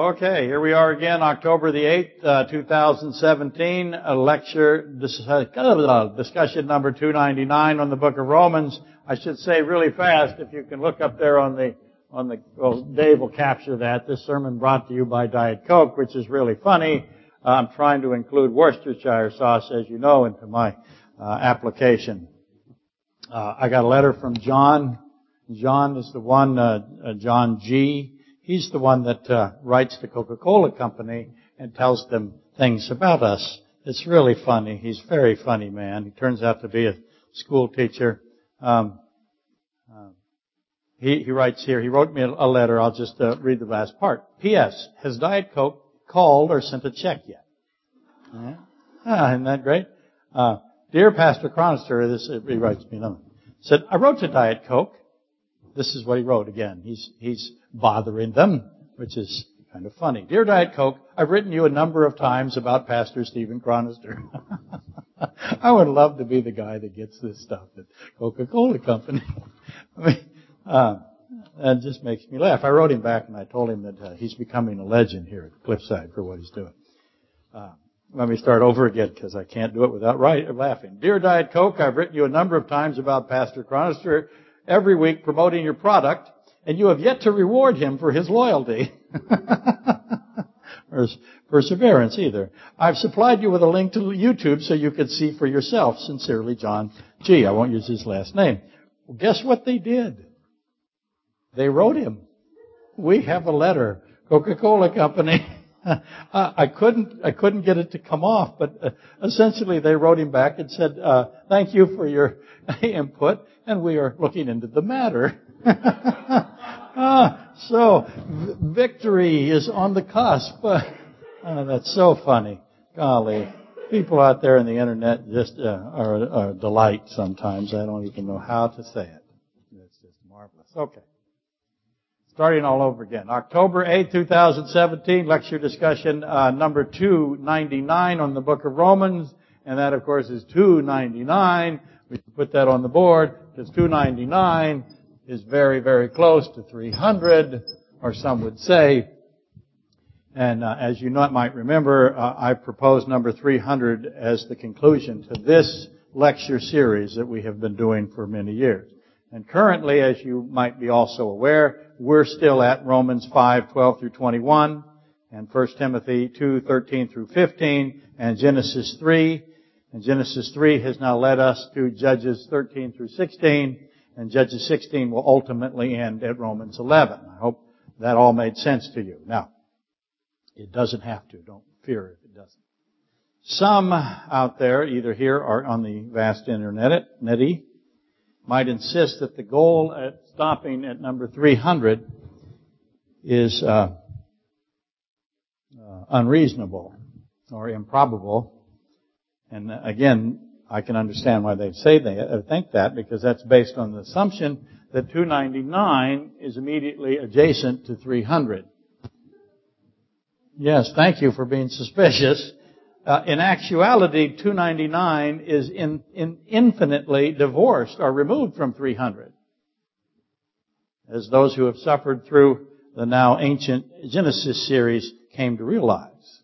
Okay, here we are again, October the 8th, uh, 2017, a lecture, uh, discussion number 299 on the book of Romans. I should say really fast, if you can look up there on the, on the, well, Dave will capture that. This sermon brought to you by Diet Coke, which is really funny. I'm trying to include Worcestershire sauce, as you know, into my uh, application. Uh, I got a letter from John. John is the one, uh John G. He's the one that uh, writes the Coca-Cola company and tells them things about us. It's really funny. He's a very funny man. He turns out to be a school teacher. Um, uh, he, he, writes here, he wrote me a, letter. I'll just uh, read the last part. P.S. Has Diet Coke called or sent a check yet? Yeah. Ah, isn't that great? Uh, Dear Pastor Chronister, this, he writes me another. Said, I wrote to Diet Coke. This is what he wrote again. He's, he's bothering them, which is kind of funny. Dear Diet Coke, I've written you a number of times about Pastor Stephen Chronister. I would love to be the guy that gets this stuff at Coca-Cola Company. I mean, uh, that just makes me laugh. I wrote him back and I told him that uh, he's becoming a legend here at Cliffside for what he's doing. Uh, let me start over again because I can't do it without right, laughing. Dear Diet Coke, I've written you a number of times about Pastor Chronister every week promoting your product, and you have yet to reward him for his loyalty. or perseverance either. I've supplied you with a link to YouTube so you could see for yourself. Sincerely, John G. I won't use his last name. Well, guess what they did? They wrote him. We have a letter. Coca-Cola Company. I couldn't, I couldn't get it to come off, but uh, essentially they wrote him back and said, uh, thank you for your input, and we are looking into the matter. ah, so, victory is on the cusp. Uh, that's so funny. Golly. People out there in the internet just uh, are a delight sometimes. I don't even know how to say it. It's just marvelous. Okay. Starting all over again. October 8, 2017, lecture discussion uh, number 299 on the book of Romans. And that, of course, is 299. We can put that on the board because 299 is very, very close to 300, or some would say. And uh, as you might remember, uh, I proposed number 300 as the conclusion to this lecture series that we have been doing for many years. And currently, as you might be also aware, we're still at Romans 5, 12 through 21, and 1 Timothy 2, 13 through 15, and Genesis 3. And Genesis 3 has now led us to Judges 13 through 16, and Judges 16 will ultimately end at Romans 11. I hope that all made sense to you. Now, it doesn't have to. Don't fear if it doesn't. Some out there, either here or on the vast internet, netty, might insist that the goal at stopping at number 300 is uh, uh, unreasonable or improbable. And again, I can understand why they say they uh, think that because that's based on the assumption that 299 is immediately adjacent to 300. Yes, thank you for being suspicious. Uh, in actuality, 299 is in, in infinitely divorced or removed from 300 as those who have suffered through the now ancient Genesis series came to realize.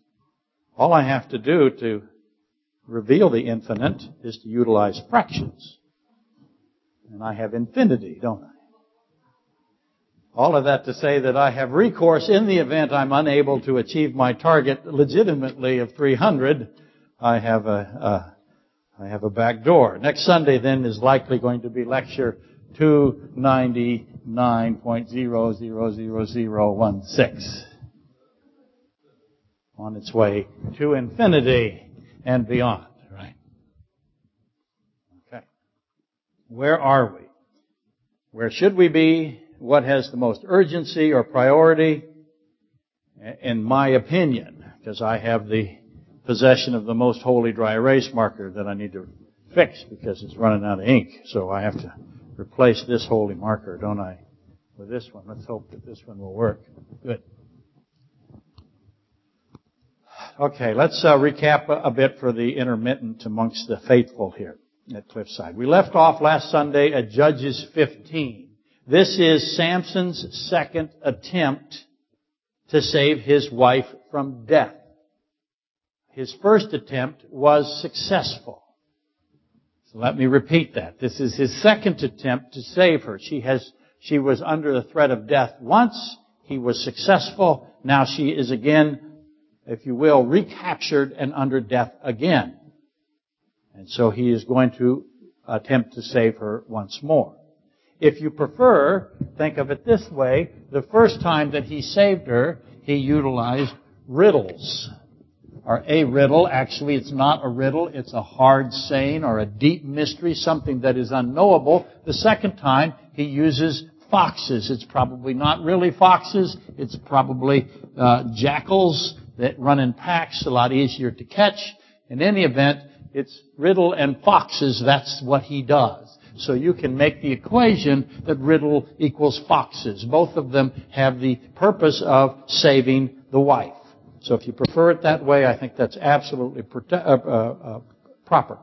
All I have to do to reveal the infinite is to utilize fractions. And I have infinity, don't I? All of that to say that I have recourse in the event I'm unable to achieve my target legitimately of 300. I have a, a I have a back door. Next Sunday then is likely going to be lecture 299.000016 on its way to infinity and beyond, right? Okay. Where are we? Where should we be? What has the most urgency or priority? In my opinion, because I have the possession of the most holy dry erase marker that I need to fix because it's running out of ink. So I have to replace this holy marker, don't I, with this one. Let's hope that this one will work. Good. Okay, let's uh, recap a, a, bit for the intermittent amongst the faithful here at Cliffside. We left off last Sunday at Judges 15. This is Samson's second attempt to save his wife from death. His first attempt was successful. So let me repeat that. This is his second attempt to save her. She has, she was under the threat of death once. He was successful. Now she is again, if you will, recaptured and under death again. And so he is going to attempt to save her once more. If you prefer, think of it this way. The first time that he saved her, he utilized riddles. Or a riddle, actually it's not a riddle, it's a hard saying or a deep mystery, something that is unknowable. The second time, he uses foxes. It's probably not really foxes, it's probably uh, jackals that run in packs, a lot easier to catch. In any event, it's riddle and foxes, that's what he does. So you can make the equation that riddle equals foxes. Both of them have the purpose of saving the wife. So if you prefer it that way, I think that's absolutely prote- uh, uh, uh, proper.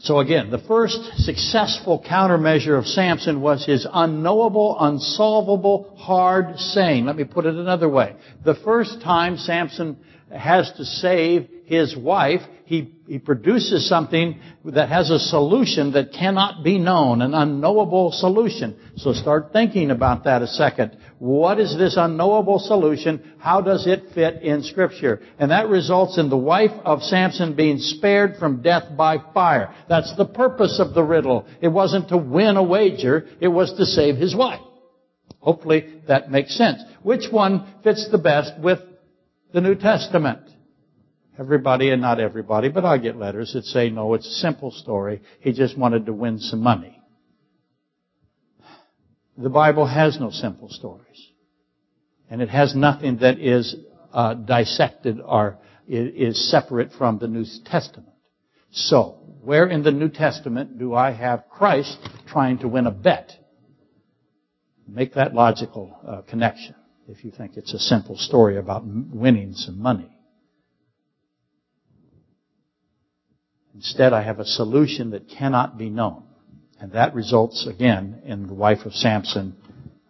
So again, the first successful countermeasure of Samson was his unknowable, unsolvable, hard saying. Let me put it another way. The first time Samson has to save his wife, he, he produces something that has a solution that cannot be known, an unknowable solution. So start thinking about that a second. What is this unknowable solution? How does it fit in scripture? And that results in the wife of Samson being spared from death by fire. That's the purpose of the riddle. It wasn't to win a wager, it was to save his wife. Hopefully that makes sense. Which one fits the best with the New Testament? Everybody, and not everybody, but I get letters that say, no, it's a simple story. He just wanted to win some money. The Bible has no simple stories. And it has nothing that is uh, dissected or is separate from the New Testament. So, where in the New Testament do I have Christ trying to win a bet? Make that logical uh, connection if you think it's a simple story about winning some money. Instead, I have a solution that cannot be known. And that results, again, in the wife of Samson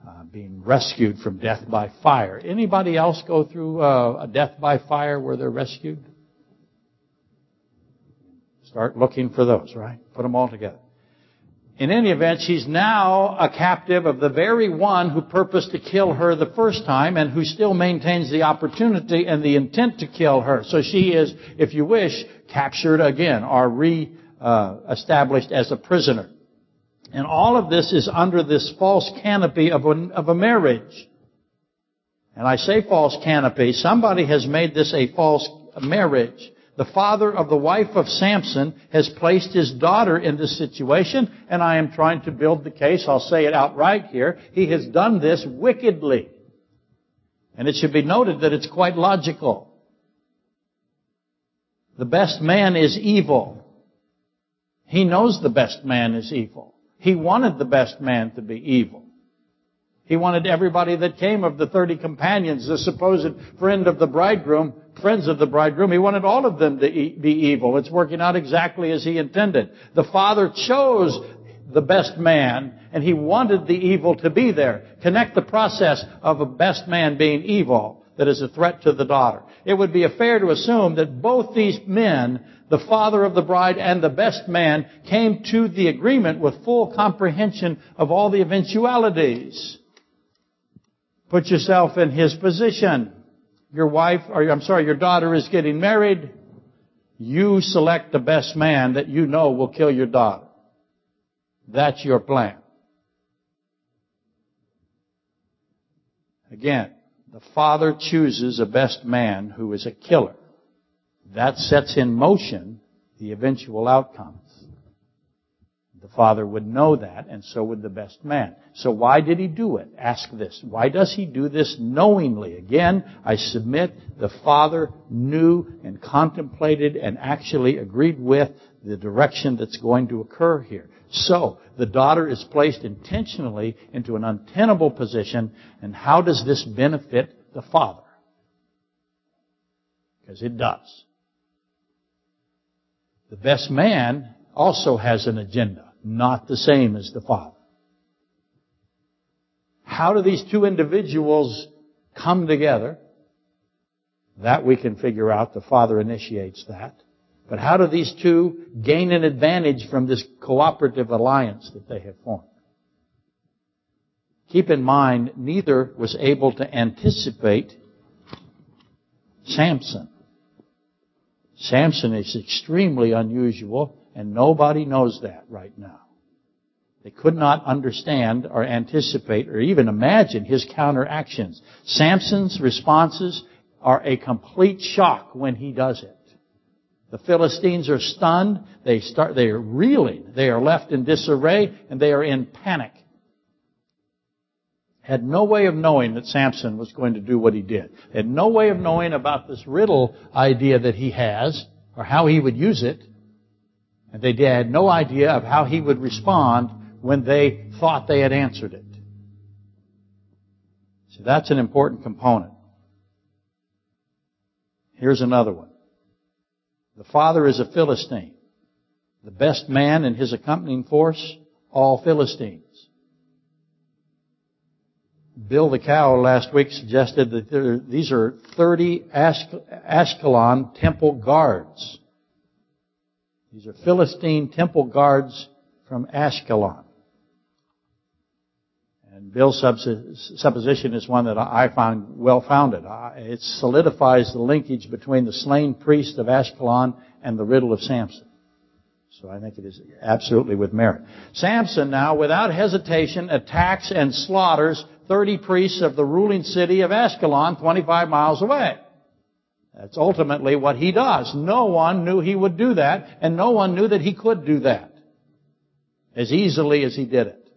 uh, being rescued from death by fire. Anybody else go through uh, a death by fire where they're rescued? Start looking for those, right? Put them all together. In any event, she's now a captive of the very one who purposed to kill her the first time and who still maintains the opportunity and the intent to kill her. So she is, if you wish, captured again or re-established as a prisoner. And all of this is under this false canopy of a, of a marriage. And I say false canopy. Somebody has made this a false marriage the father of the wife of Samson has placed his daughter in this situation, and I am trying to build the case. I'll say it outright here. He has done this wickedly. And it should be noted that it's quite logical. The best man is evil. He knows the best man is evil. He wanted the best man to be evil. He wanted everybody that came of the 30 companions, the supposed friend of the bridegroom, friends of the bridegroom, he wanted all of them to be evil. It's working out exactly as he intended. The father chose the best man, and he wanted the evil to be there. Connect the process of a best man being evil that is a threat to the daughter. It would be fair to assume that both these men, the father of the bride and the best man, came to the agreement with full comprehension of all the eventualities. Put yourself in his position. Your wife, or I'm sorry, your daughter is getting married. You select the best man that you know will kill your daughter. That's your plan. Again, the father chooses a best man who is a killer. That sets in motion the eventual outcome. The father would know that, and so would the best man. So why did he do it? Ask this. Why does he do this knowingly? Again, I submit the father knew and contemplated and actually agreed with the direction that's going to occur here. So, the daughter is placed intentionally into an untenable position, and how does this benefit the father? Because it does. The best man also has an agenda not the same as the Father. how do these two individuals come together? That we can figure out. The Father initiates that. But how do these two gain an advantage from this cooperative alliance that they have formed? Keep in mind, neither was able to anticipate Samson. Samson is extremely unusual, and nobody knows that right now. They could not understand or anticipate or even imagine his counteractions. Samson's responses are a complete shock when he does it. The Philistines are stunned. They start, they are reeling. They are left in disarray and they are in panic. Had no way of knowing that Samson was going to do what he did. Had no way of knowing about this riddle idea that he has or how he would use it. And they had no idea of how he would respond when they thought they had answered it. So that's an important component. Here's another one. The father is a Philistine. The best man and his accompanying force, all Philistines. Bill the Cow last week suggested that there, these are 30 Ashkelon temple guards. These are Philistine temple guards from Ashkelon. And Bill's supposition is one that I find well founded. It solidifies the linkage between the slain priest of Ashkelon and the riddle of Samson. So I think it is absolutely with merit. Samson now, without hesitation, attacks and slaughters 30 priests of the ruling city of Ashkelon, 25 miles away. That's ultimately what he does. No one knew he would do that, and no one knew that he could do that as easily as he did it.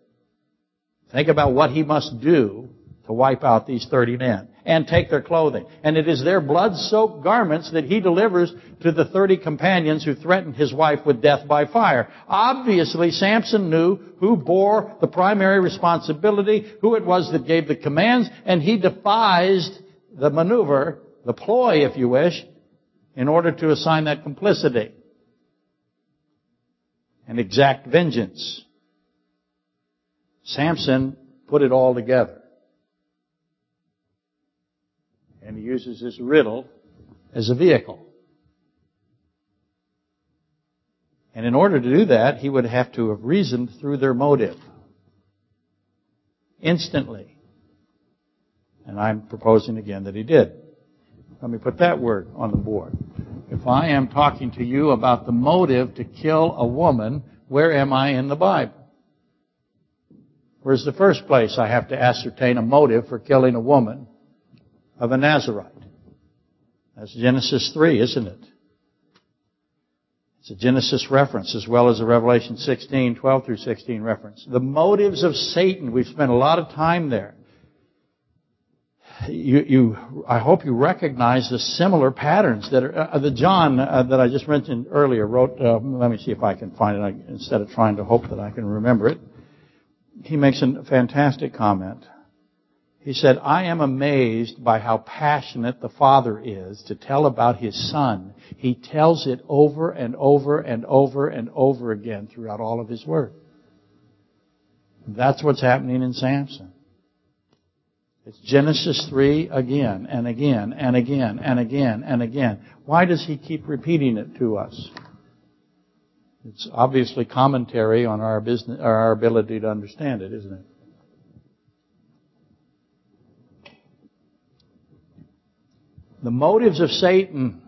Think about what he must do to wipe out these 30 men and take their clothing. And it is their blood-soaked garments that he delivers to the 30 companions who threatened his wife with death by fire. Obviously, Samson knew who bore the primary responsibility, who it was that gave the commands, and he devised the maneuver, the ploy, if you wish, in order to assign that complicity and exact vengeance. Samson put it all together. And he uses his riddle as a vehicle. And in order to do that, he would have to have reasoned through their motive. Instantly. And I'm proposing again that he did. Let me put that word on the board. If I am talking to you about the motive to kill a woman, where am I in the Bible? Where's the first place I have to ascertain a motive for killing a woman of a Nazarite? That's Genesis 3, isn't it? It's a Genesis reference as well as a Revelation 16, 12 through 16 reference. The motives of Satan, we've spent a lot of time there. You, you, I hope you recognize the similar patterns that are, uh, the John uh, that I just mentioned earlier wrote, uh, let me see if I can find it I, instead of trying to hope that I can remember it he makes a fantastic comment. He said, I am amazed by how passionate the Father is to tell about His Son. He tells it over and over and over and over again throughout all of His Word. That's what's happening in Samson. It's Genesis 3 again and again and again and again and again. Why does He keep repeating it to us? It's obviously commentary on our business, our ability to understand it, isn't it? The motives of Satan,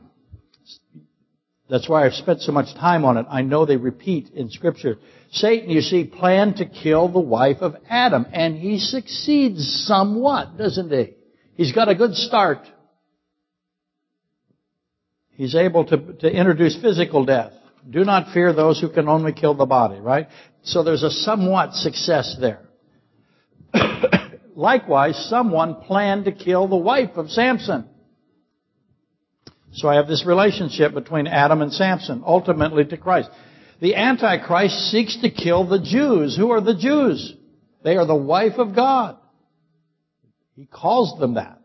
that's why I've spent so much time on it. I know they repeat in scripture. Satan, you see, planned to kill the wife of Adam, and he succeeds somewhat, doesn't he? He's got a good start. He's able to, to introduce physical death. Do not fear those who can only kill the body, right? So there's a somewhat success there. Likewise, someone planned to kill the wife of Samson. So I have this relationship between Adam and Samson, ultimately to Christ. The Antichrist seeks to kill the Jews. Who are the Jews? They are the wife of God. He calls them that.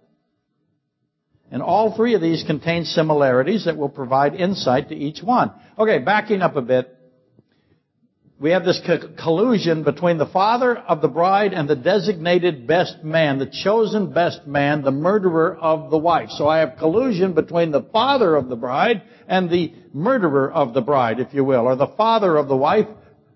And all three of these contain similarities that will provide insight to each one. Okay, backing up a bit. We have this collusion between the father of the bride and the designated best man, the chosen best man, the murderer of the wife. So I have collusion between the father of the bride and the murderer of the bride, if you will, or the father of the wife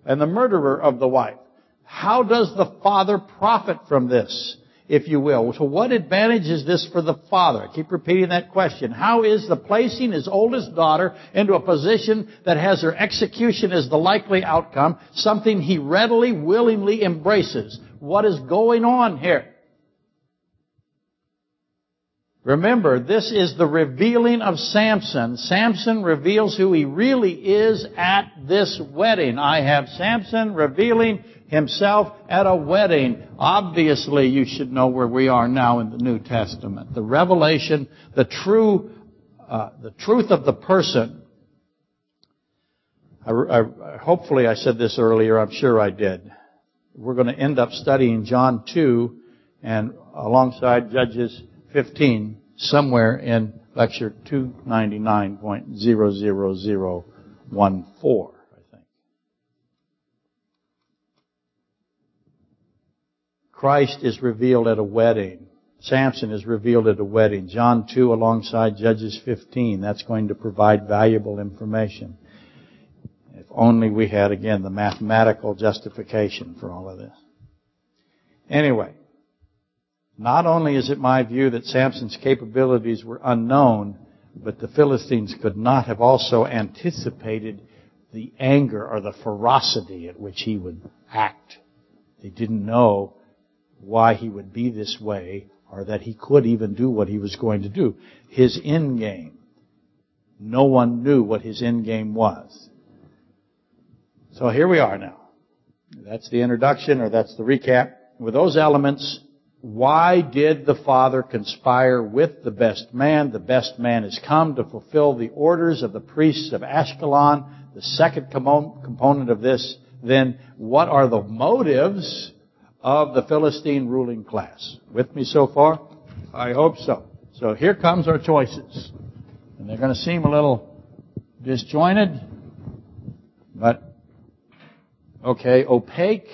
and the murderer of the wife. How does the father profit from this? If you will. So what advantage is this for the father? I keep repeating that question. How is the placing his oldest daughter into a position that has her execution as the likely outcome something he readily, willingly embraces? What is going on here? Remember, this is the revealing of Samson. Samson reveals who he really is at this wedding. I have Samson revealing himself at a wedding. Obviously, you should know where we are now in the New Testament. The revelation, the true, uh, the truth of the person. I, I, hopefully, I said this earlier. I'm sure I did. We're going to end up studying John 2 and alongside Judges 15 somewhere in lecture 299.00014. Christ is revealed at a wedding. Samson is revealed at a wedding. John 2 alongside Judges 15. That's going to provide valuable information. If only we had, again, the mathematical justification for all of this. Anyway, not only is it my view that Samson's capabilities were unknown, but the Philistines could not have also anticipated the anger or the ferocity at which he would act. They didn't know why he would be this way or that he could even do what he was going to do. His end game. No one knew what his end game was. So here we are now. That's the introduction or that's the recap. With those elements, why did the Father conspire with the best man? The best man has come to fulfill the orders of the priests of Ashkelon. The second component of this, then, what are the motives of the Philistine ruling class. With me so far? I hope so. So here comes our choices. And they're going to seem a little disjointed, but okay, opaque,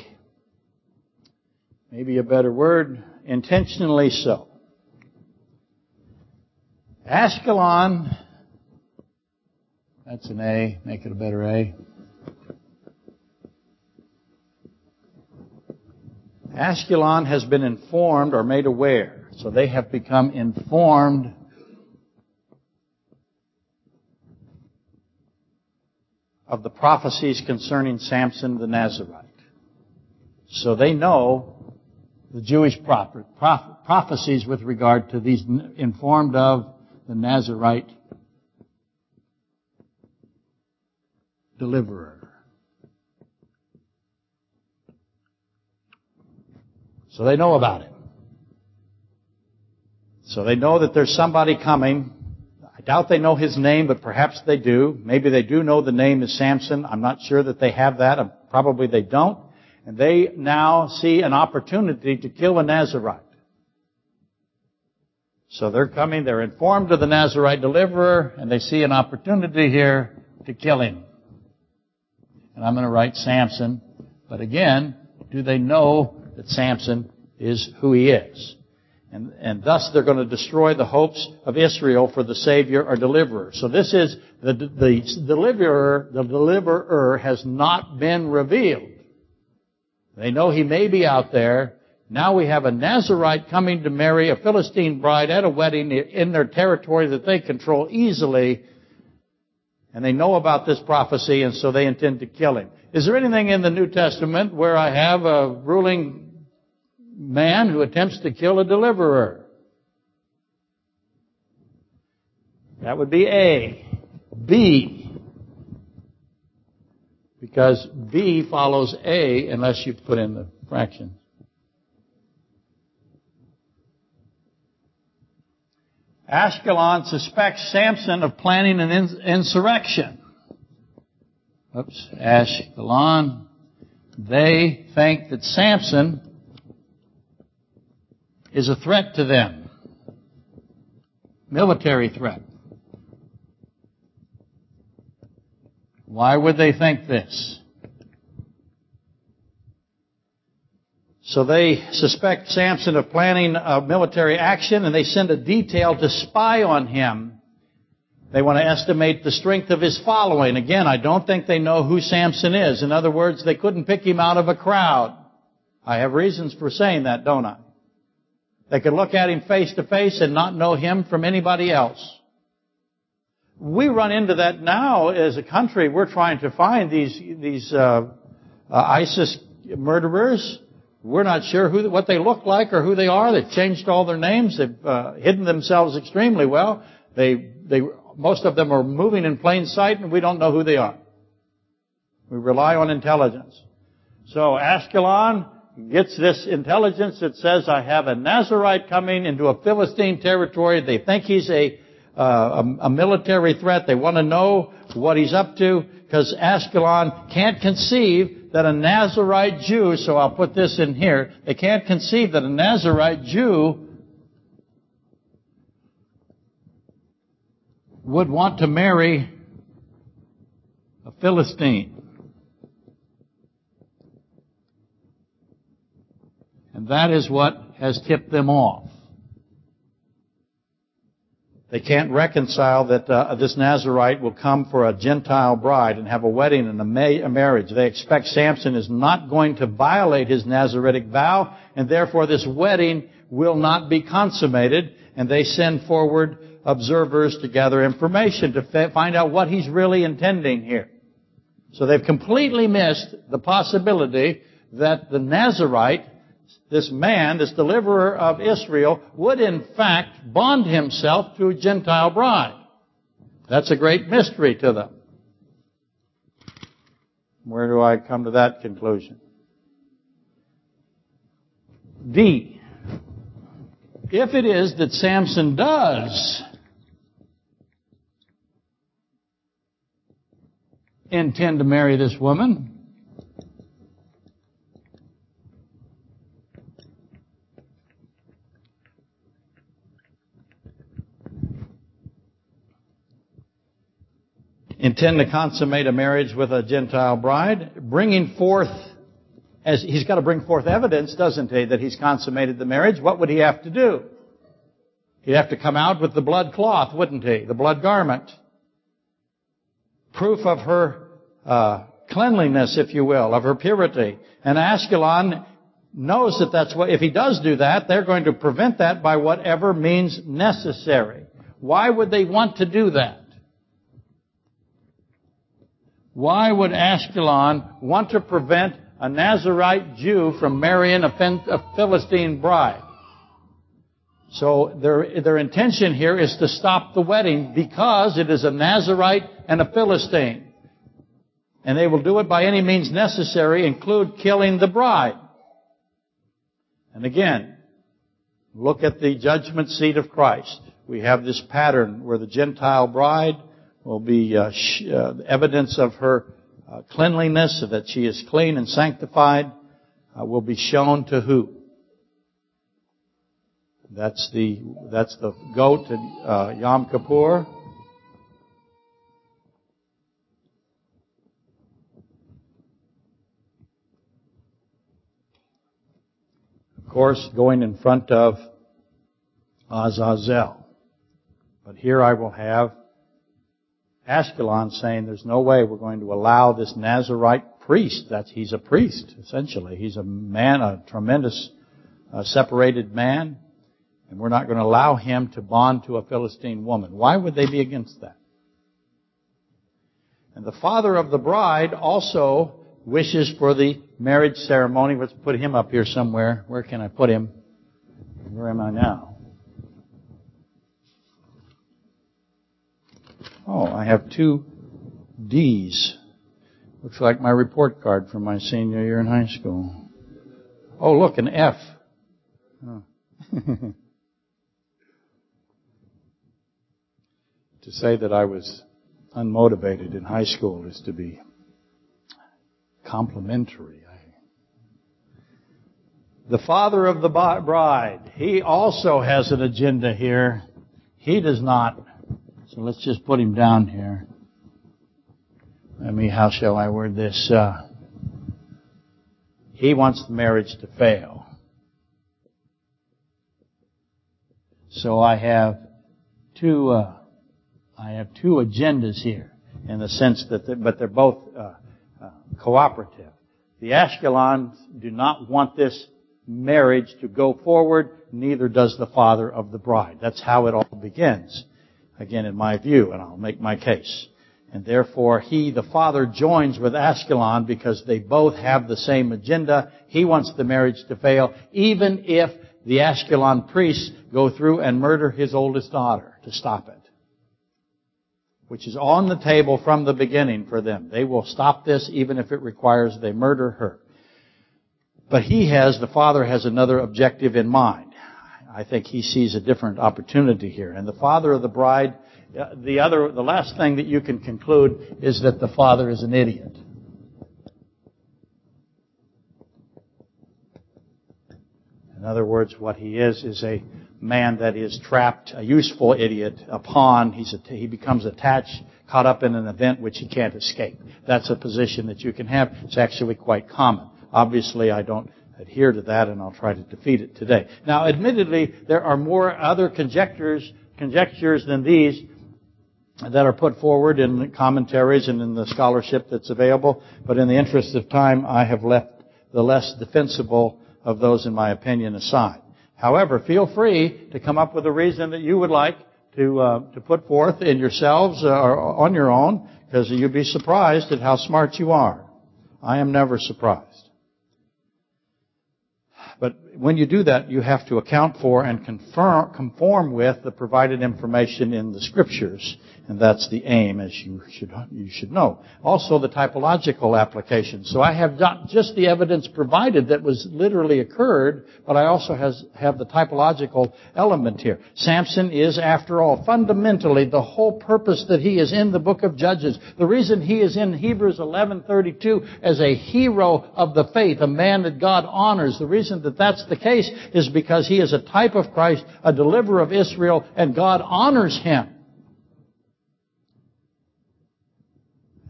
maybe a better word, intentionally so. Ascalon, that's an A, make it a better A. Ashkelon has been informed or made aware. So they have become informed of the prophecies concerning Samson the Nazarite. So they know the Jewish prophecies with regard to these informed of the Nazarite deliverer. So they know about it. So they know that there's somebody coming. I doubt they know his name, but perhaps they do. Maybe they do know the name is Samson. I'm not sure that they have that. Probably they don't. And they now see an opportunity to kill a Nazarite. So they're coming, they're informed of the Nazarite deliverer, and they see an opportunity here to kill him. And I'm going to write Samson. But again, do they know that Samson is who he is. And, and thus they're going to destroy the hopes of Israel for the Savior or deliverer. So this is, the, the deliverer, the deliverer has not been revealed. They know he may be out there. Now we have a Nazarite coming to marry a Philistine bride at a wedding in their territory that they control easily. And they know about this prophecy and so they intend to kill him. Is there anything in the New Testament where I have a ruling man who attempts to kill a deliverer. That would be A. B. Because B follows A unless you put in the fraction. Ashkelon suspects Samson of planning an insurrection. Oops, Ashkelon. They think that Samson is a threat to them. Military threat. Why would they think this? So they suspect Samson of planning a military action and they send a detail to spy on him. They want to estimate the strength of his following. Again, I don't think they know who Samson is. In other words, they couldn't pick him out of a crowd. I have reasons for saying that, don't I? They could look at him face to face and not know him from anybody else. We run into that now as a country. We're trying to find these these uh, uh, ISIS murderers. We're not sure who, what they look like or who they are. They've changed all their names. They've uh, hidden themselves extremely well. They, they, most of them are moving in plain sight, and we don't know who they are. We rely on intelligence. So Ashkelon gets this intelligence that says, "I have a Nazarite coming into a Philistine territory." They think he's a uh, a, a military threat. They want to know what he's up to because Ashkelon can't conceive that a Nazarite Jew, so I'll put this in here, they can't conceive that a Nazarite Jew would want to marry a Philistine. And that is what has tipped them off. They can't reconcile that uh, this Nazarite will come for a Gentile bride and have a wedding and a, ma- a marriage. They expect Samson is not going to violate his Nazaritic vow, and therefore this wedding will not be consummated. And they send forward observers to gather information to fa- find out what he's really intending here. So they've completely missed the possibility that the Nazarite this man, this deliverer of Israel, would in fact bond himself to a Gentile bride. That's a great mystery to them. Where do I come to that conclusion? D. If it is that Samson does intend to marry this woman, intend to consummate a marriage with a Gentile bride, bringing forth, as he's got to bring forth evidence, doesn't he, that he's consummated the marriage. What would he have to do? He'd have to come out with the blood cloth, wouldn't he? The blood garment. Proof of her uh, cleanliness, if you will, of her purity. And Ashkelon knows that that's what, if he does do that, they're going to prevent that by whatever means necessary. Why would they want to do that? Why would Ashkelon want to prevent a Nazarite Jew from marrying a Philistine bride? So their, their intention here is to stop the wedding because it is a Nazarite and a Philistine. And they will do it by any means necessary, include killing the bride. And again, look at the judgment seat of Christ. We have this pattern where the Gentile bride will be uh, sh- uh, evidence of her uh, cleanliness, so that she is clean and sanctified, uh, will be shown to who? That's the that's the goat at uh, Yom Kippur. Of course, going in front of Azazel. But here I will have Ashkelon saying there's no way we're going to allow this Nazarite priest, that's, he's a priest, essentially. He's a man, a tremendous uh, separated man, and we're not going to allow him to bond to a Philistine woman. Why would they be against that? And the father of the bride also wishes for the marriage ceremony. Let's put him up here somewhere. Where can I put him? Where am I now? Oh, I have two D's. Looks like my report card from my senior year in high school. Oh, look, an F. To say that I was unmotivated in high school is to be complimentary. The father of the bride, he also has an agenda here. He does not so let's just put him down here. Let me, how shall I word this? Uh, He wants the marriage to fail. So I have two, uh, I have two agendas here in the sense that, they're, but they're both uh, uh, cooperative. The Ashkelons do not want this marriage to go forward, neither does the father of the bride. That's how it all begins. Again, in my view, and I'll make my case. And therefore, he, the father, joins with Ashkelon because they both have the same agenda. He wants the marriage to fail, even if the Ashkelon priests go through and murder his oldest daughter to stop it. Which is on the table from the beginning for them. They will stop this even if it requires they murder her. But he has, the father has another objective in mind. I think he sees a different opportunity here. And the father of the bride, the other, the last thing that you can conclude is that the father is an idiot. In other words, what he is is a man that is trapped, a useful idiot, a pawn. He's a, he becomes attached, caught up in an event which he can't escape. That's a position that you can have. It's actually quite common. Obviously, I don't adhere to that, and I'll try to defeat it today. Now, admittedly, there are more other conjectures, conjectures than these that are put forward in the commentaries and in the scholarship that's available, but in the interest of time, I have left the less defensible of those, in my opinion, aside. However, feel free to come up with a reason that you would like to uh, to put forth in yourselves uh, or on your own, because you'd be surprised at how smart you are. I am never surprised. When you do that, you have to account for and conform with the provided information in the scriptures. And that's the aim, as you should, you should know. Also, the typological application. So I have not just the evidence provided that was literally occurred, but I also has, have the typological element here. Samson is, after all, fundamentally the whole purpose that he is in the book of Judges. The reason he is in Hebrews 11:32 as a hero of the faith, a man that God honors. The reason that that's the case is because he is a type of Christ, a deliverer of Israel, and God honors him.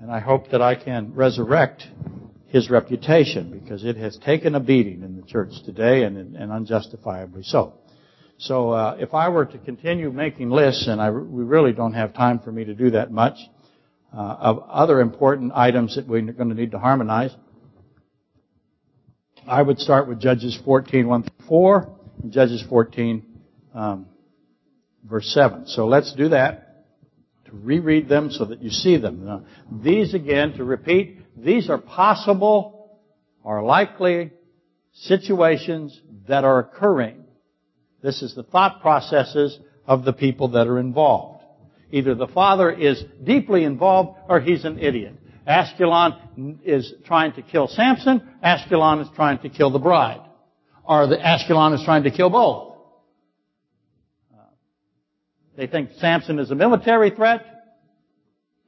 And I hope that I can resurrect his reputation because it has taken a beating in the church today and, and unjustifiably so. So uh, if I were to continue making lists, and I, we really don't have time for me to do that much, uh, of other important items that we're going to need to harmonize, I would start with Judges 14, 1 through 4, and Judges 14, um, verse 7. So let's do that, to reread them so that you see them. Now, these again, to repeat, these are possible or likely situations that are occurring. This is the thought processes of the people that are involved. Either the father is deeply involved or he's an idiot. Ashkelon is trying to kill Samson. Ashkelon is trying to kill the bride. Or the Ashkelon is trying to kill both. They think Samson is a military threat,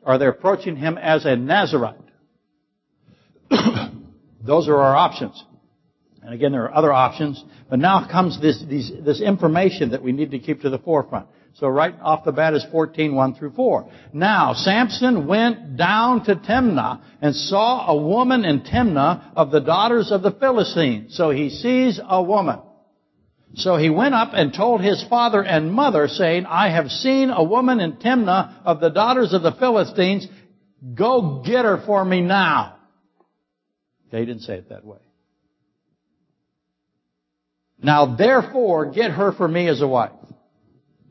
or they're approaching him as a Nazarite. Those are our options. And again, there are other options, but now comes this, these, this information that we need to keep to the forefront. So right off the bat is 14, 1 through 4. Now, Samson went down to Timnah and saw a woman in Timnah of the daughters of the Philistines. So he sees a woman. So he went up and told his father and mother, saying, I have seen a woman in Timnah of the daughters of the Philistines. Go get her for me now. They didn't say it that way. Now therefore, get her for me as a wife.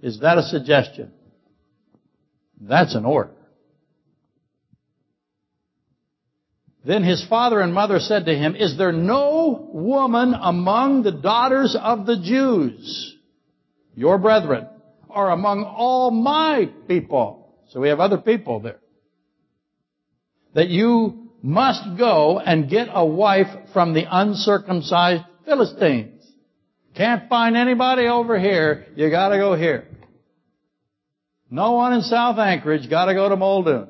Is that a suggestion? That's an order. Then his father and mother said to him, Is there no woman among the daughters of the Jews, your brethren, or among all my people? So we have other people there. That you must go and get a wife from the uncircumcised Philistines. Can't find anybody over here. You gotta go here. No one in South Anchorage. Gotta go to Muldoon.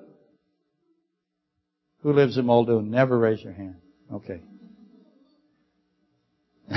Who lives in Muldoon? Never raise your hand. Okay.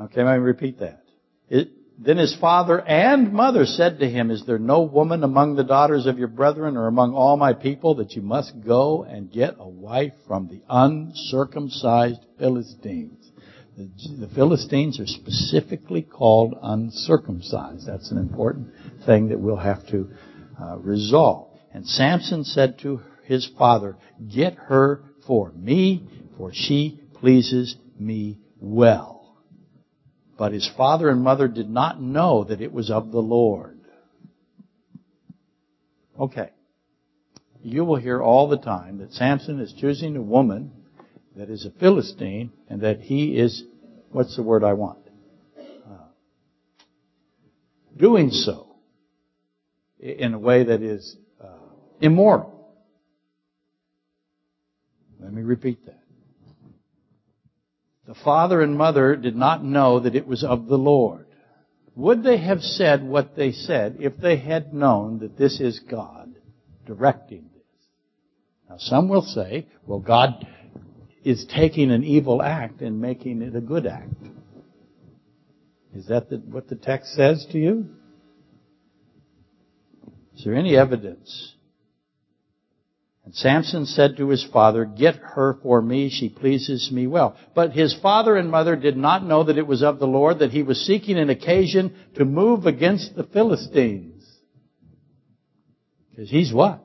okay, let me repeat that. It, Then his father and mother said to him, Is there no woman among the daughters of your brethren or among all my people that you must go and get a wife from the uncircumcised Philistines? The, the Philistines are specifically called uncircumcised. That's an important thing that we'll have to uh, resolve. And Samson said to his father, Get her for me, for she pleases me well. But his father and mother did not know that it was of the Lord. Okay. You will hear all the time that Samson is choosing a woman that is a Philistine and that he is, what's the word I want? Uh, doing so in a way that is uh, immoral. Let me repeat that. The father and mother did not know that it was of the Lord. Would they have said what they said if they had known that this is God directing this? Now some will say, well God is taking an evil act and making it a good act. Is that the, what the text says to you? Is there any evidence and Samson said to his father, Get her for me, she pleases me well. But his father and mother did not know that it was of the Lord, that he was seeking an occasion to move against the Philistines. Because he's what?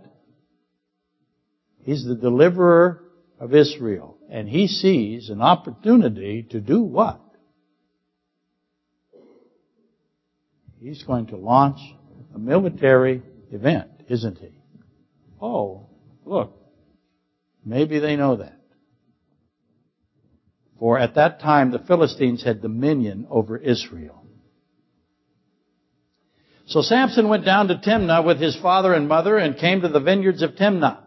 He's the deliverer of Israel. And he sees an opportunity to do what? He's going to launch a military event, isn't he? Oh, Look, maybe they know that. For at that time the Philistines had dominion over Israel. So Samson went down to Timnah with his father and mother and came to the vineyards of Timnah.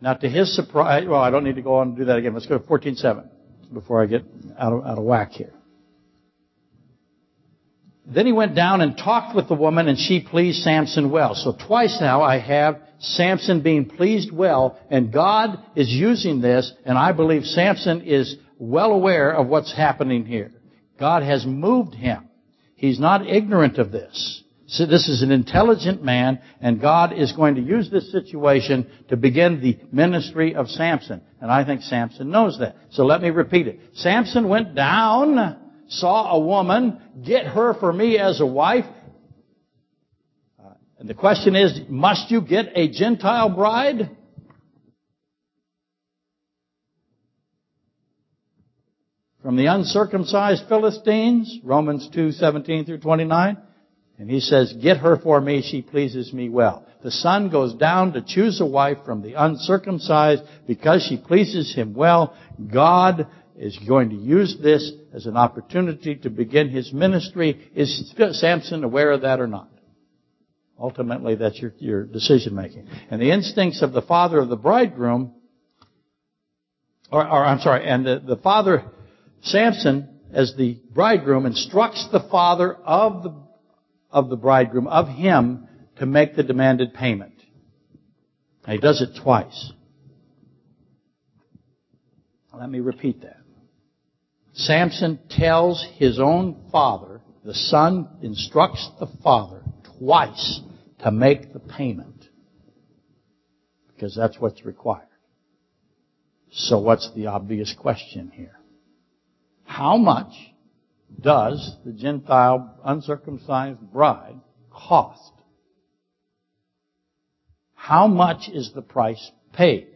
Now to his surprise, well I don't need to go on and do that again. Let's go to 14.7 before I get out of, out of whack here. Then he went down and talked with the woman and she pleased Samson well. So twice now I have Samson being pleased well, and God is using this, and I believe Samson is well aware of what's happening here. God has moved him. He's not ignorant of this. So this is an intelligent man, and God is going to use this situation to begin the ministry of Samson. And I think Samson knows that. So let me repeat it. Samson went down, saw a woman, get her for me as a wife, uh, and the question is, must you get a Gentile bride? From the uncircumcised Philistines, Romans 2, 17 through 29. And he says, get her for me, she pleases me well. The son goes down to choose a wife from the uncircumcised because she pleases him well. God is going to use this as an opportunity to begin his ministry. Is Samson aware of that or not? Ultimately, that's your, your decision making. And the instincts of the father of the bridegroom, or, or I'm sorry, and the, the father, Samson, as the bridegroom, instructs the father of the, of the bridegroom, of him, to make the demanded payment. And he does it twice. Let me repeat that. Samson tells his own father, the son instructs the father twice to make the payment. Because that's what's required. So what's the obvious question here? How much does the Gentile uncircumcised bride cost? How much is the price paid?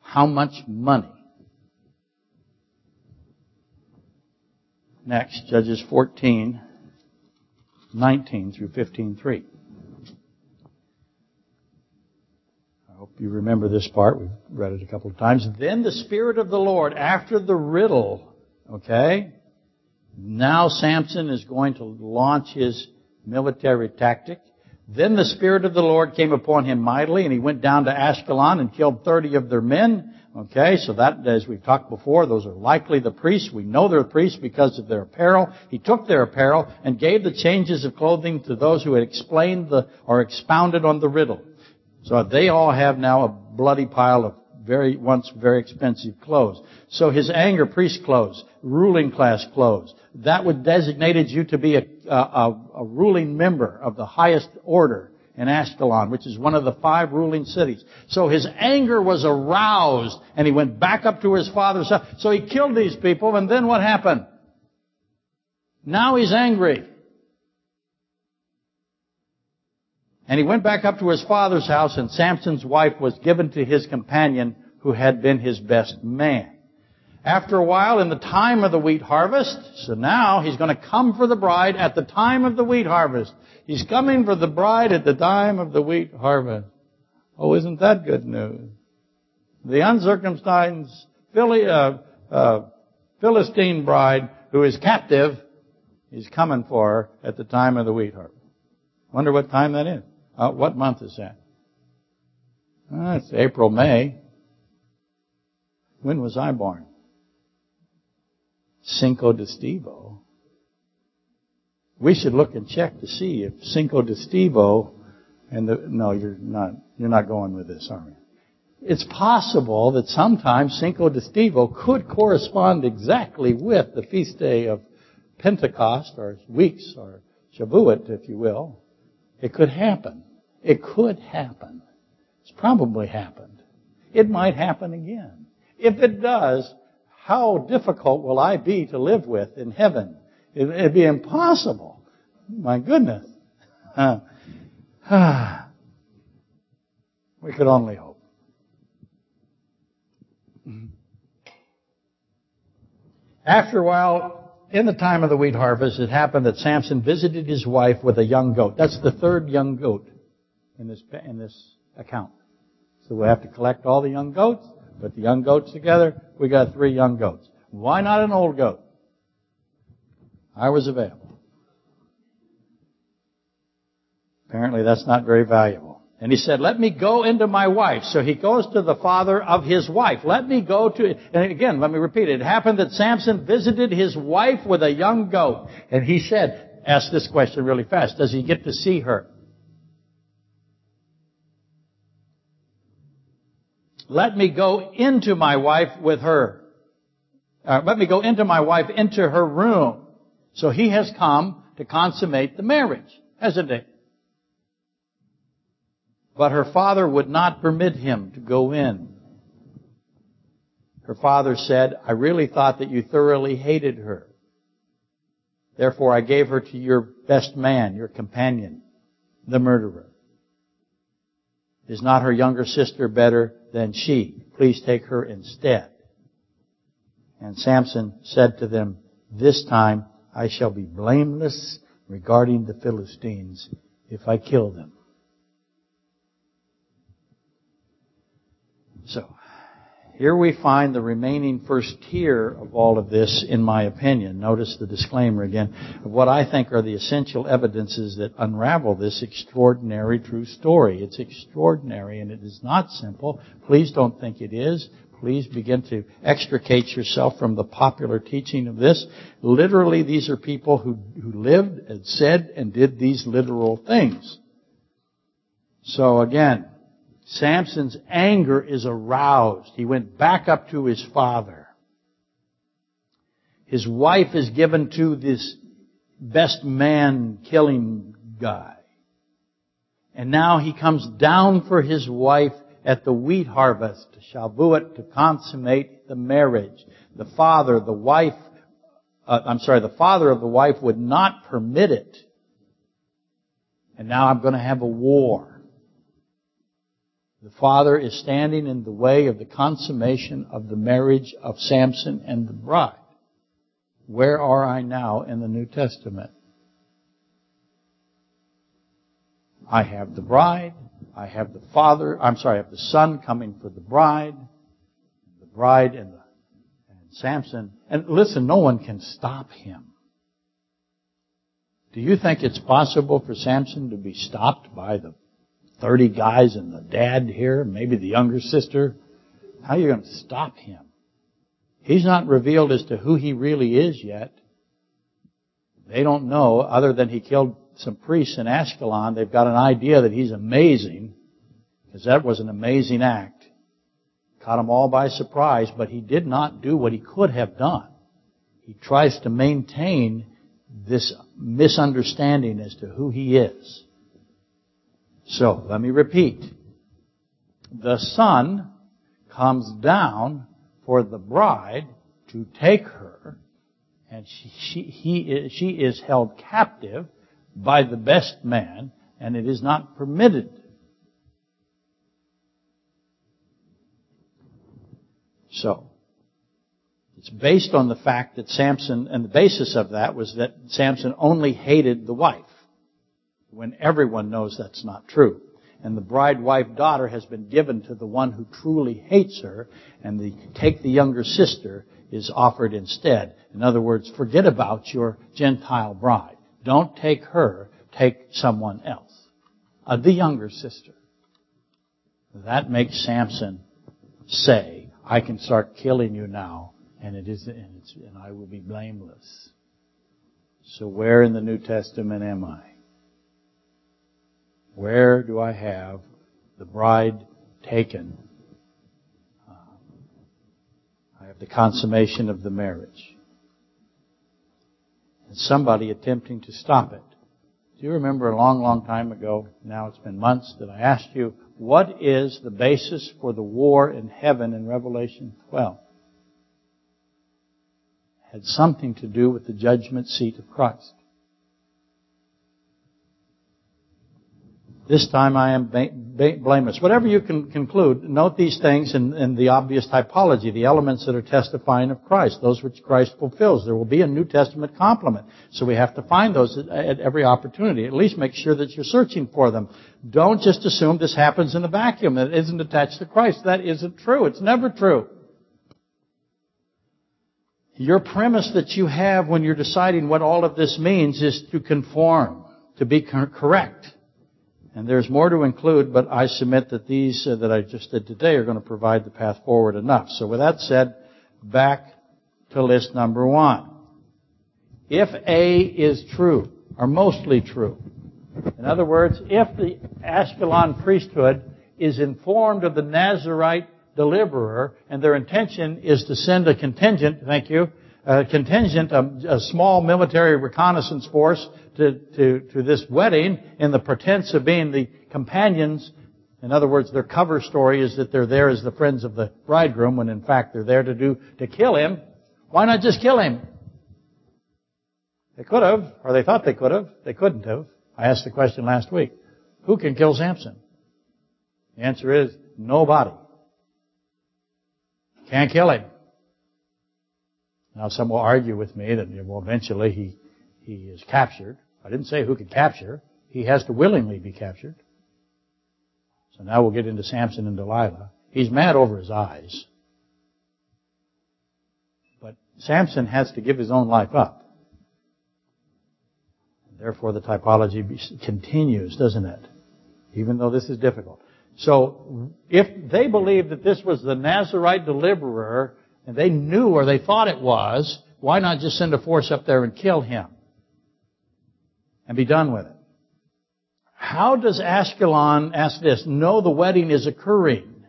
How much money? Next, Judges 14, 19 through 15.3. I hope you remember this part. We've read it a couple of times. Then the Spirit of the Lord, after the riddle, okay, now Samson is going to launch his military tactic. Then the Spirit of the Lord came upon him mightily, and he went down to Ashkelon and killed 30 of their men. Okay, so that, as we've talked before, those are likely the priests. We know they're priests because of their apparel. He took their apparel and gave the changes of clothing to those who had explained the, or expounded on the riddle. So they all have now a bloody pile of very, once very expensive clothes. So his anger, priest clothes, ruling class clothes, that would designated you to be a, a, a ruling member of the highest order in Ashkelon, which is one of the five ruling cities. So his anger was aroused and he went back up to his father's house. So he killed these people and then what happened? Now he's angry. And he went back up to his father's house and Samson's wife was given to his companion who had been his best man. After a while, in the time of the wheat harvest, so now he's going to come for the bride at the time of the wheat harvest. He's coming for the bride at the time of the wheat harvest. Oh, isn't that good news? The uncircumcised uh, uh, Philistine bride who is captive, he's coming for her at the time of the wheat harvest. Wonder what time that is. Uh, what month is that? Uh, it's April, May. When was I born? Cinco de Stevo. We should look and check to see if Cinco de Stevo and the, no, you're not, you're not going with this, are you? It's possible that sometimes Cinco de Stevo could correspond exactly with the feast day of Pentecost or weeks or Shavuot, if you will. It could happen. It could happen. It's probably happened. It might happen again. If it does, how difficult will I be to live with in heaven? It'd be impossible. My goodness. we could only hope. After a while, in the time of the wheat harvest, it happened that Samson visited his wife with a young goat. That's the third young goat in this, in this account. So we have to collect all the young goats, put the young goats together. We got three young goats. Why not an old goat? I was available. Apparently that's not very valuable. And he said, let me go into my wife. So he goes to the father of his wife. Let me go to, and again, let me repeat it. It happened that Samson visited his wife with a young goat. And he said, ask this question really fast. Does he get to see her? Let me go into my wife with her. Uh, let me go into my wife into her room. So he has come to consummate the marriage, hasn't he? But her father would not permit him to go in. Her father said, I really thought that you thoroughly hated her. Therefore I gave her to your best man, your companion, the murderer. Is not her younger sister better than she? Please take her instead. And Samson said to them, This time I shall be blameless regarding the Philistines if I kill them. So, here we find the remaining first tier of all of this, in my opinion. Notice the disclaimer again of what I think are the essential evidences that unravel this extraordinary true story. It's extraordinary and it is not simple. Please don't think it is. Please begin to extricate yourself from the popular teaching of this. Literally, these are people who, who lived and said and did these literal things. So again, Samson's anger is aroused. He went back up to his father. His wife is given to this best man killing guy. And now he comes down for his wife at the wheat harvest, Shavuot, to consummate the marriage. The father, the wife, uh, I'm sorry, the father of the wife would not permit it. And now I'm going to have a war. The father is standing in the way of the consummation of the marriage of Samson and the bride. Where are I now in the New Testament? I have the bride. I have the father. I'm sorry, I have the son coming for the bride. The bride and, the, and Samson. And listen, no one can stop him. Do you think it's possible for Samson to be stopped by the 30 guys and the dad here, maybe the younger sister. How are you going to stop him? He's not revealed as to who he really is yet. They don't know, other than he killed some priests in Ashkelon. They've got an idea that he's amazing, because that was an amazing act. Caught them all by surprise, but he did not do what he could have done. He tries to maintain this misunderstanding as to who he is. So, let me repeat. The Son comes down for the bride to take her, and she, she, he she is held captive by the best man, and it is not permitted. So, it's based on the fact that Samson, and the basis of that was that Samson only hated the wife, when everyone knows that's not true. And the bride, wife, daughter has been given to the one who truly hates her, and the take the younger sister is offered instead. In other words, forget about your Gentile bride. Don't take her, take someone else. Uh, the younger sister. That makes Samson say, I can start killing you now and it is, and, and I will be blameless. So where in the New Testament am I? Where do I have the bride taken? Uh, I have the consummation of the marriage. And somebody attempting to stop it. Do you remember a long, long time ago, now it's been months, that I asked you, what is the basis for the war in heaven in Revelation 12? had something to do with the judgment seat of Christ. This time I am blameless. Whatever you can conclude, note these things in, in, the obvious typology, the elements that are testifying of Christ, those which Christ fulfills. There will be a New Testament complement. So we have to find those at, every opportunity. At least make sure that you're searching for them. Don't just assume this happens in a vacuum, that it isn't attached to Christ. That isn't true. It's never true. Your premise that you have when you're deciding what all of this means is to conform, to be correct. And there's more to include, but I submit that these uh, that I just did today are going to provide the path forward enough. So with that said, back to list number one. If A is true, or mostly true, in other words, if the Ashkelon priesthood is informed of the Nazarite deliverer, and their intention is to send a contingent, thank you, a contingent, a, a small military reconnaissance force to, to, to this wedding in the pretense of being the companions. In other words, their cover story is that they're there as the friends of the bridegroom, when in fact they're there to do, to kill him. Why not just kill him? They could have, or they thought they could have. They couldn't have. I asked the question last week. Who can kill Samson? The answer is nobody. Can't kill him. Now some will argue with me that well eventually he he is captured. I didn't say who could capture. He has to willingly be captured. So now we'll get into Samson and Delilah. He's mad over his eyes. But Samson has to give his own life up. Therefore the typology continues, doesn't it? Even though this is difficult. So if they believe that this was the Nazarite deliverer, and they knew or they thought it was, why not just send a force up there and kill him? And be done with it. How does Ashkelon, ask this, know the wedding is occurring?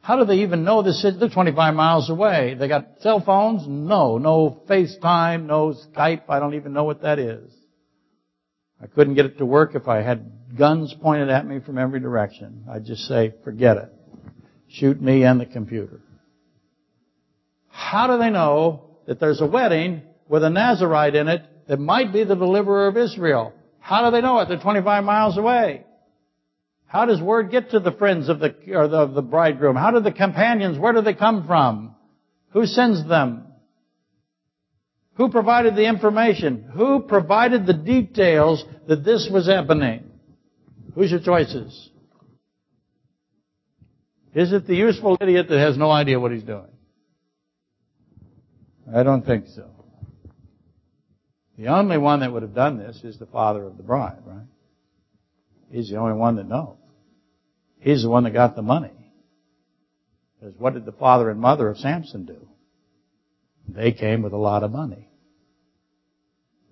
How do they even know this? They're 25 miles away. They got cell phones? No. No FaceTime, no Skype. I don't even know what that is. I couldn't get it to work if I had guns pointed at me from every direction. I'd just say, forget it. Shoot me and the computer. How do they know that there's a wedding with a Nazarite in it that might be the deliverer of Israel? How do they know it? They're 25 miles away. How does word get to the friends of the, or the, of the bridegroom? How do the companions, where do they come from? Who sends them? Who provided the information? Who provided the details that this was happening? Who's your choices? Is it the useful idiot that has no idea what he's doing? I don't think so. The only one that would have done this is the father of the bride, right? He's the only one that knows. He's the one that got the money. Because what did the father and mother of Samson do? They came with a lot of money.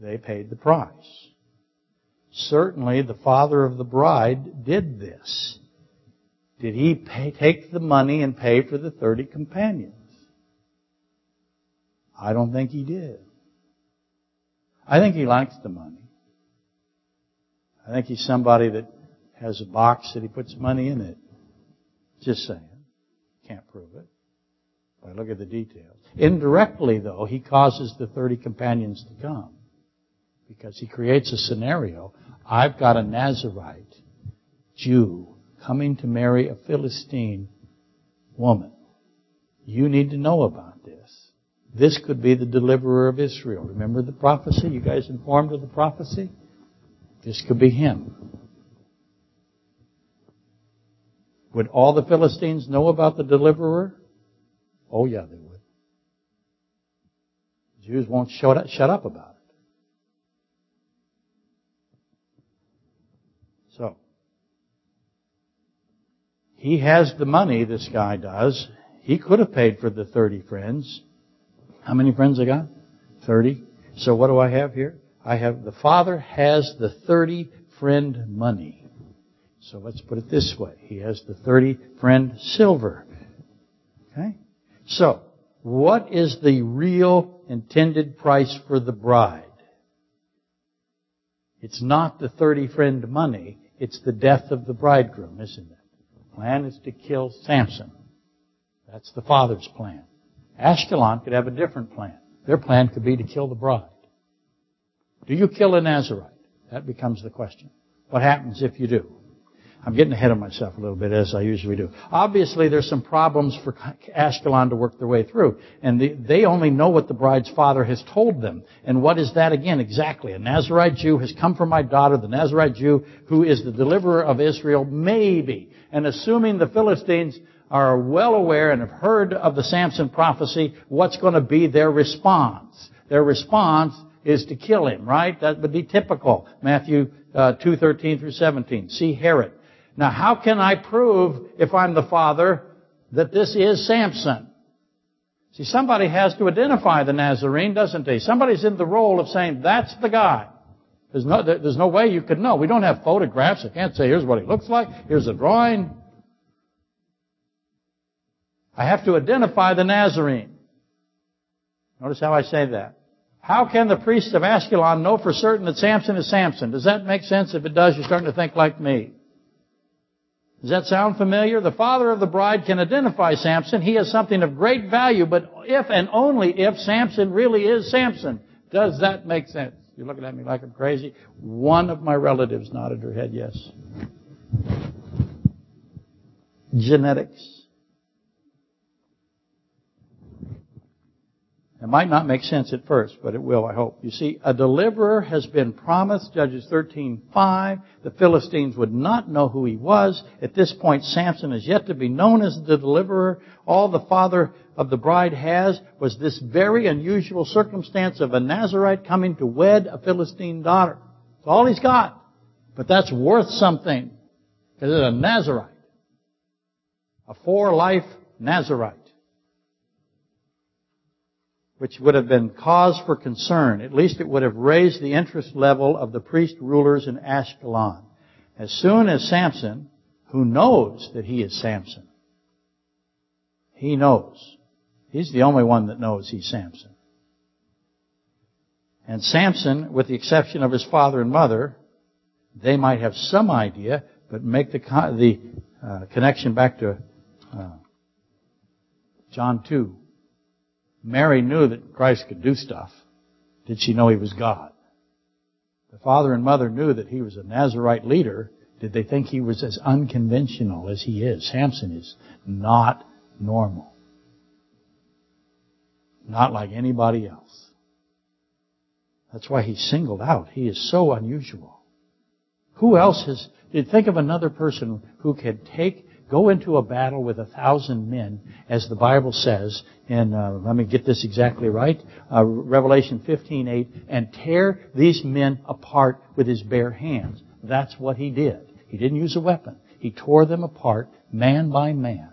They paid the price. Certainly the father of the bride did this. did he pay, take the money and pay for the 30 companions? I don't think he did. I think he likes the money. I think he's somebody that has a box that he puts money in it. Just saying. Can't prove it. But look at the details. Indirectly, though, he causes the 30 companions to come. Because he creates a scenario. I've got a Nazarite Jew coming to marry a Philistine woman. You need to know about this. This could be the deliverer of Israel. Remember the prophecy? You guys informed of the prophecy? This could be him. Would all the Philistines know about the deliverer? Oh yeah, they would. Jews won't shut up, shut up about it. So, he has the money, this guy does. He could have paid for the 30 friends. How many friends I got? 30. So what do I have here? I have, the father has the 30 friend money. So let's put it this way. He has the 30 friend silver. Okay? So, what is the real intended price for the bride? It's not the 30 friend money, it's the death of the bridegroom, isn't it? The plan is to kill Samson. That's the father's plan. Ashkelon could have a different plan. Their plan could be to kill the bride. Do you kill a Nazarite? That becomes the question. What happens if you do? I'm getting ahead of myself a little bit as I usually do. Obviously, there's some problems for Ashkelon to work their way through. And they, they only know what the bride's father has told them. And what is that again exactly? A Nazarite Jew has come for my daughter, the Nazarite Jew who is the deliverer of Israel, maybe. And assuming the Philistines are well aware and have heard of the Samson prophecy, what's going to be their response? Their response is to kill him, right? That would be typical. Matthew uh, 2:13 through 17. See Herod. Now, how can I prove, if I'm the father, that this is Samson? See, somebody has to identify the Nazarene, doesn't he? Somebody's in the role of saying, that's the guy. There's no, there's no way you could know. We don't have photographs. I can't say, here's what he looks like. Here's a drawing. I have to identify the Nazarene. Notice how I say that. How can the priests of Ashkelon know for certain that Samson is Samson? Does that make sense? If it does, you're starting to think like me. Does that sound familiar? The father of the bride can identify Samson. He has something of great value, but if and only if Samson really is Samson. Does that make sense? You're looking at me like I'm crazy. One of my relatives nodded her head yes. Genetics. It might not make sense at first, but it will, I hope. You see, a deliverer has been promised, Judges 13:5. The Philistines would not know who he was. At this point, Samson is yet to be known as the deliverer. All the father of the bride has was this very unusual circumstance of a Nazarite coming to wed a Philistine daughter. That's all he's got. But that's worth something. Because it's a Nazarite. A for-life Nazarite which would have been cause for concern. At least it would have raised the interest level of the priest rulers in Ashkelon. As soon as Samson, who knows that he is Samson, he knows. He's the only one that knows he's Samson. And Samson, with the exception of his father and mother, they might have some idea, but make the, the uh, connection back to uh, John 2. Mary knew that Christ could do stuff. Did she know he was God? The father and mother knew that he was a Nazarite leader. Did they think he was as unconventional as he is? Samson is not normal. Not like anybody else. That's why he's singled out. He is so unusual. Who else has, did think of another person who could take Go into a battle with a thousand men, as the Bible says, and uh, let me get this exactly right, uh, Revelation 15:8, and tear these men apart with his bare hands. That's what he did. He didn't use a weapon. He tore them apart, man by man.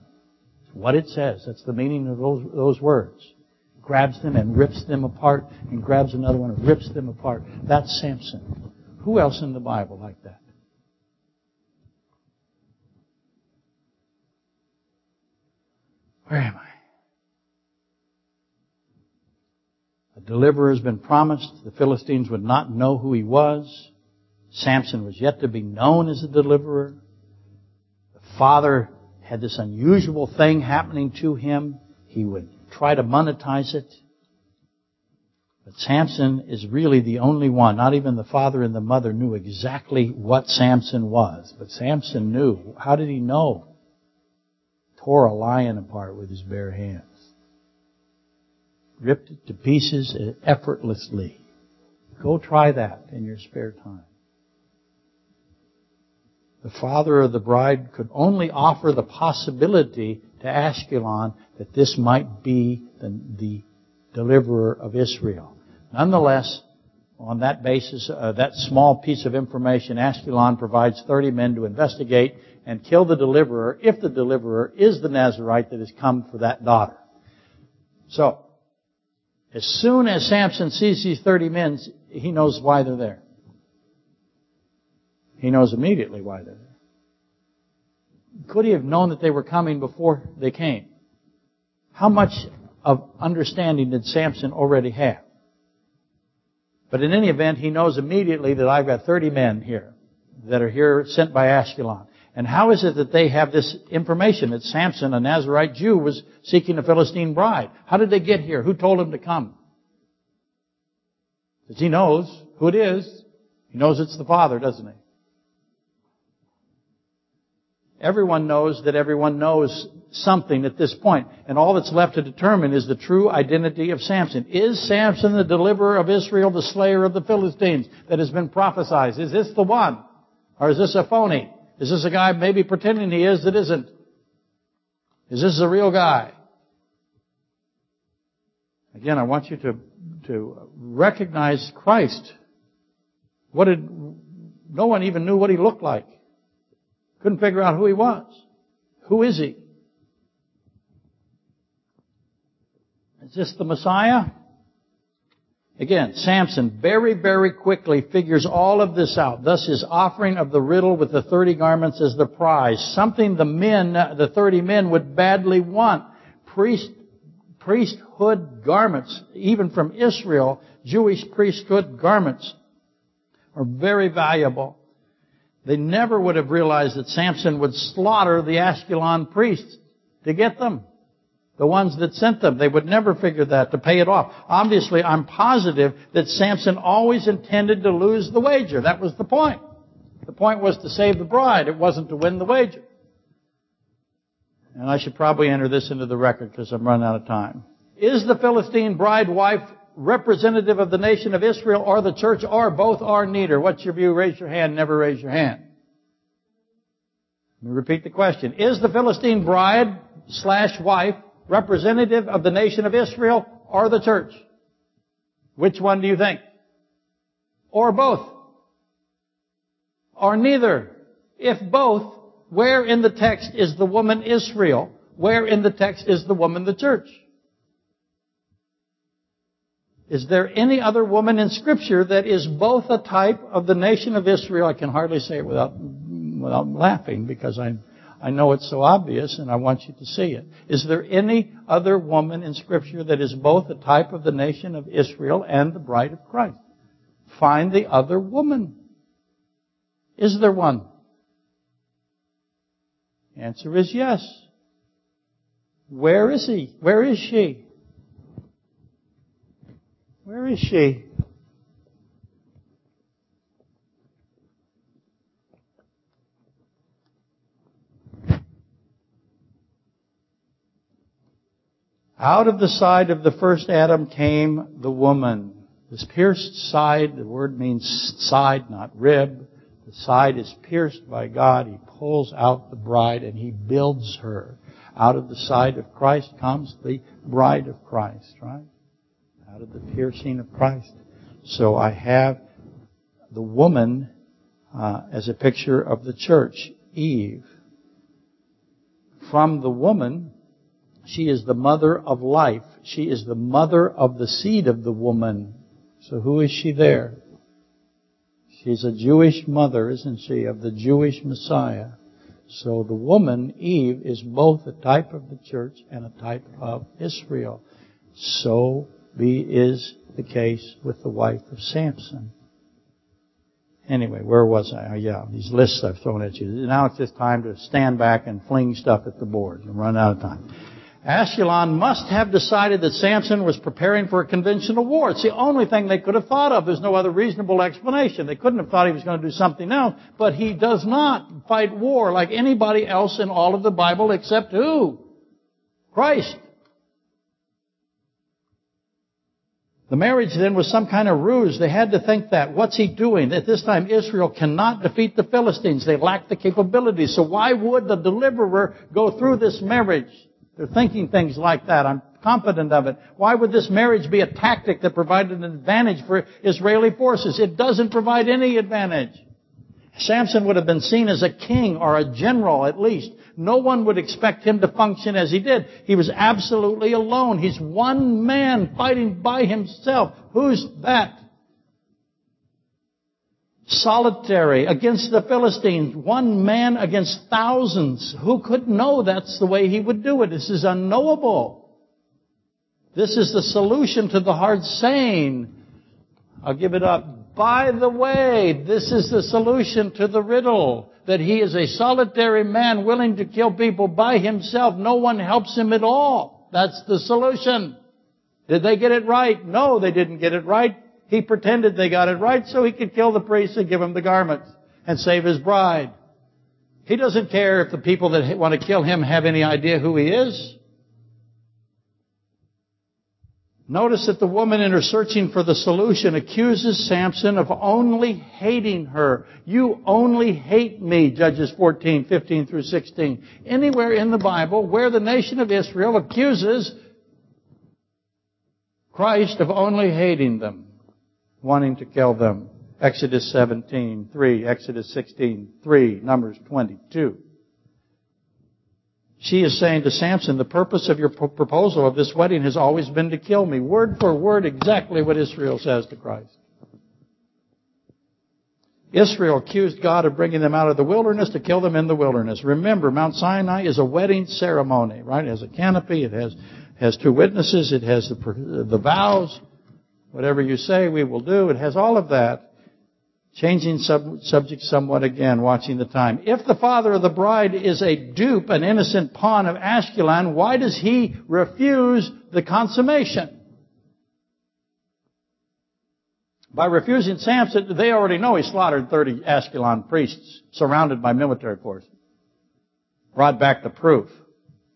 That's what it says. That's the meaning of those, those words. Grabs them and rips them apart, and grabs another one and rips them apart. That's Samson. Who else in the Bible like that? Where am I? A deliverer has been promised. The Philistines would not know who he was. Samson was yet to be known as a deliverer. The father had this unusual thing happening to him. He would try to monetize it. But Samson is really the only one. Not even the father and the mother knew exactly what Samson was. But Samson knew. How did he know? Tore a lion apart with his bare hands. Ripped it to pieces effortlessly. Go try that in your spare time. The father of the bride could only offer the possibility to Ashkelon that this might be the, the deliverer of Israel. Nonetheless, on that basis, uh, that small piece of information, Ashkelon provides 30 men to investigate and kill the deliverer if the deliverer is the Nazarite that has come for that daughter. So, as soon as Samson sees these 30 men, he knows why they're there. He knows immediately why they're there. Could he have known that they were coming before they came? How much of understanding did Samson already have? But in any event, he knows immediately that I've got 30 men here that are here sent by Ashkelon. And how is it that they have this information that Samson, a Nazarite Jew, was seeking a Philistine bride? How did they get here? Who told him to come? Because he knows who it is. He knows it's the Father, doesn't he? Everyone knows that everyone knows something at this point. And all that's left to determine is the true identity of Samson. Is Samson the deliverer of Israel, the slayer of the Philistines that has been prophesied? Is this the one? Or is this a phony? Is this a guy maybe pretending he is that isn't? Is this a real guy? Again, I want you to, to recognize Christ. What did, no one even knew what he looked like. Couldn't figure out who he was. Who is he? Is this the Messiah? Again, Samson very, very quickly figures all of this out. Thus his offering of the riddle with the 30 garments as the prize. Something the men, the 30 men would badly want. Priest, priesthood garments, even from Israel, Jewish priesthood garments are very valuable. They never would have realized that Samson would slaughter the Ashkelon priests to get them. The ones that sent them. They would never figure that to pay it off. Obviously, I'm positive that Samson always intended to lose the wager. That was the point. The point was to save the bride. It wasn't to win the wager. And I should probably enter this into the record because I'm running out of time. Is the Philistine bride wife representative of the nation of Israel or the church or both or neither? What's your view? Raise your hand. Never raise your hand. Let me repeat the question. Is the Philistine bride slash wife representative of the nation of Israel or the church? Which one do you think? Or both? Or neither? If both, where in the text is the woman Israel? Where in the text is the woman the church? Is there any other woman in scripture that is both a type of the nation of Israel? I can hardly say it without, without laughing because I'm I know it's so obvious and I want you to see it. Is there any other woman in scripture that is both a type of the nation of Israel and the bride of Christ? Find the other woman. Is there one? Answer is yes. Where is he? Where is she? Where is she? Out of the side of the first Adam came the woman. This pierced side, the word means side, not rib. The side is pierced by God. He pulls out the bride and he builds her. Out of the side of Christ comes the bride of Christ, right? Out of the piercing of Christ. So I have the woman uh, as a picture of the church, Eve. From the woman, she is the mother of life. She is the mother of the seed of the woman. So who is she there? She's a Jewish mother, isn't she, of the Jewish Messiah. So the woman, Eve, is both a type of the church and a type of Israel. So be, is the case with the wife of Samson. Anyway, where was I? Oh, yeah, these lists I've thrown at you. Now it's just time to stand back and fling stuff at the board and run out of time. Ashkelon must have decided that Samson was preparing for a conventional war. It's the only thing they could have thought of. There's no other reasonable explanation. They couldn't have thought he was going to do something else. But he does not fight war like anybody else in all of the Bible except who? Christ. The marriage then was some kind of ruse. They had to think that. What's he doing? At this time, Israel cannot defeat the Philistines. They lack the capability. So why would the deliverer go through this marriage? They're thinking things like that. I'm confident of it. Why would this marriage be a tactic that provided an advantage for Israeli forces? It doesn't provide any advantage. Samson would have been seen as a king or a general at least. No one would expect him to function as he did. He was absolutely alone. He's one man fighting by himself. Who's that? Solitary against the Philistines. One man against thousands. Who could know that's the way he would do it? This is unknowable. This is the solution to the hard saying. I'll give it up. By the way, this is the solution to the riddle that he is a solitary man willing to kill people by himself. No one helps him at all. That's the solution. Did they get it right? No, they didn't get it right. He pretended they got it right so he could kill the priest and give him the garments and save his bride. He doesn't care if the people that want to kill him have any idea who he is. Notice that the woman in her searching for the solution accuses Samson of only hating her. You only hate me, Judges 14, 15 through 16. Anywhere in the Bible where the nation of Israel accuses Christ of only hating them, wanting to kill them. Exodus 17, 3, Exodus 16, 3, Numbers 22. She is saying to Samson, the purpose of your proposal of this wedding has always been to kill me. Word for word, exactly what Israel says to Christ. Israel accused God of bringing them out of the wilderness to kill them in the wilderness. Remember, Mount Sinai is a wedding ceremony, right? It has a canopy, it has, has two witnesses, it has the, the vows. Whatever you say, we will do. It has all of that. Changing sub- subject somewhat again, watching the time. If the father of the bride is a dupe, an innocent pawn of Ashkelon, why does he refuse the consummation? By refusing Samson, they already know he slaughtered 30 Ashkelon priests surrounded by military force. Brought back the proof.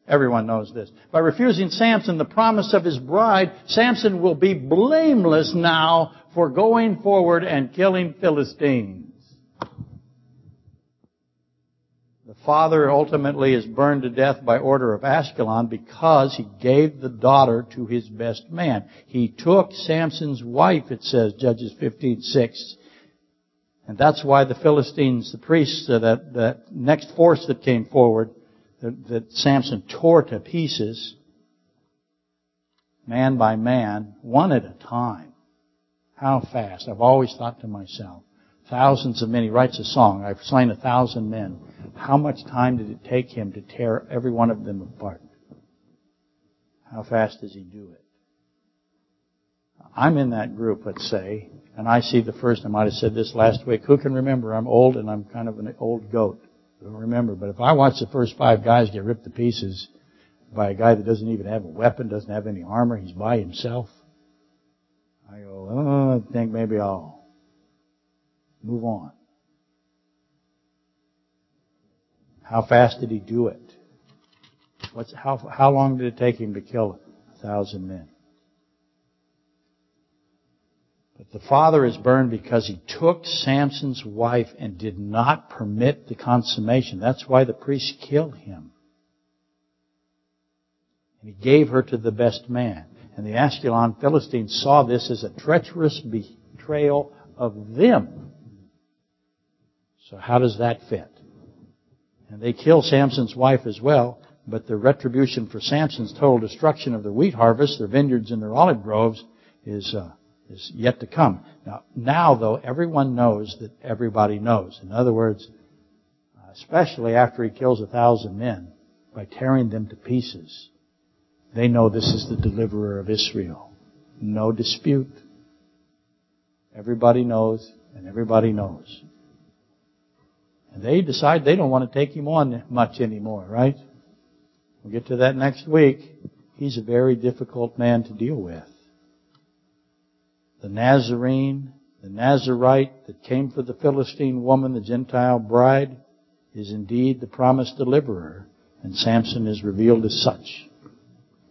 Everyone knows this. By refusing Samson the promise of his bride, Samson will be blameless now for going forward and killing Philistines. The father ultimately is burned to death by order of Ashkelon because he gave the daughter to his best man. He took Samson's wife, it says, Judges 15:6. And that's why the Philistines, the priests, that, that next force that came forward, that, that Samson tore to pieces, man by man, one at a time. How fast? I've always thought to myself, thousands of men. He writes a song, I've slain a thousand men. How much time did it take him to tear every one of them apart? How fast does he do it? I'm in that group, let's say, and I see the first, I might have said this last week, who can remember? I'm old and I'm kind of an old goat. Don't remember, but if I watch the first five guys get ripped to pieces by a guy that doesn't even have a weapon, doesn't have any armor, he's by himself, I go, oh, I think maybe I'll move on. How fast did he do it? What's, how, how long did it take him to kill a thousand men? But the father is burned because he took Samson's wife and did not permit the consummation. That's why the priests killed him. And he gave her to the best man. And the Ashkelon Philistines saw this as a treacherous betrayal of them. So how does that fit? And they kill Samson's wife as well, but the retribution for Samson's total destruction of their wheat harvest, their vineyards and their olive groves is, uh, is yet to come. Now, now though, everyone knows that everybody knows. In other words, especially after he kills a thousand men, by tearing them to pieces. They know this is the deliverer of Israel. No dispute. Everybody knows, and everybody knows. And they decide they don't want to take him on much anymore, right? We'll get to that next week. He's a very difficult man to deal with. The Nazarene, the Nazarite that came for the Philistine woman, the Gentile bride, is indeed the promised deliverer, and Samson is revealed as such.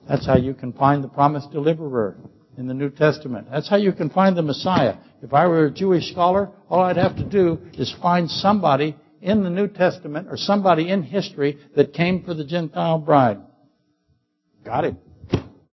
That's how you can find the promised deliverer in the New Testament. That's how you can find the Messiah. If I were a Jewish scholar, all I'd have to do is find somebody in the New Testament or somebody in history that came for the Gentile bride. Got him.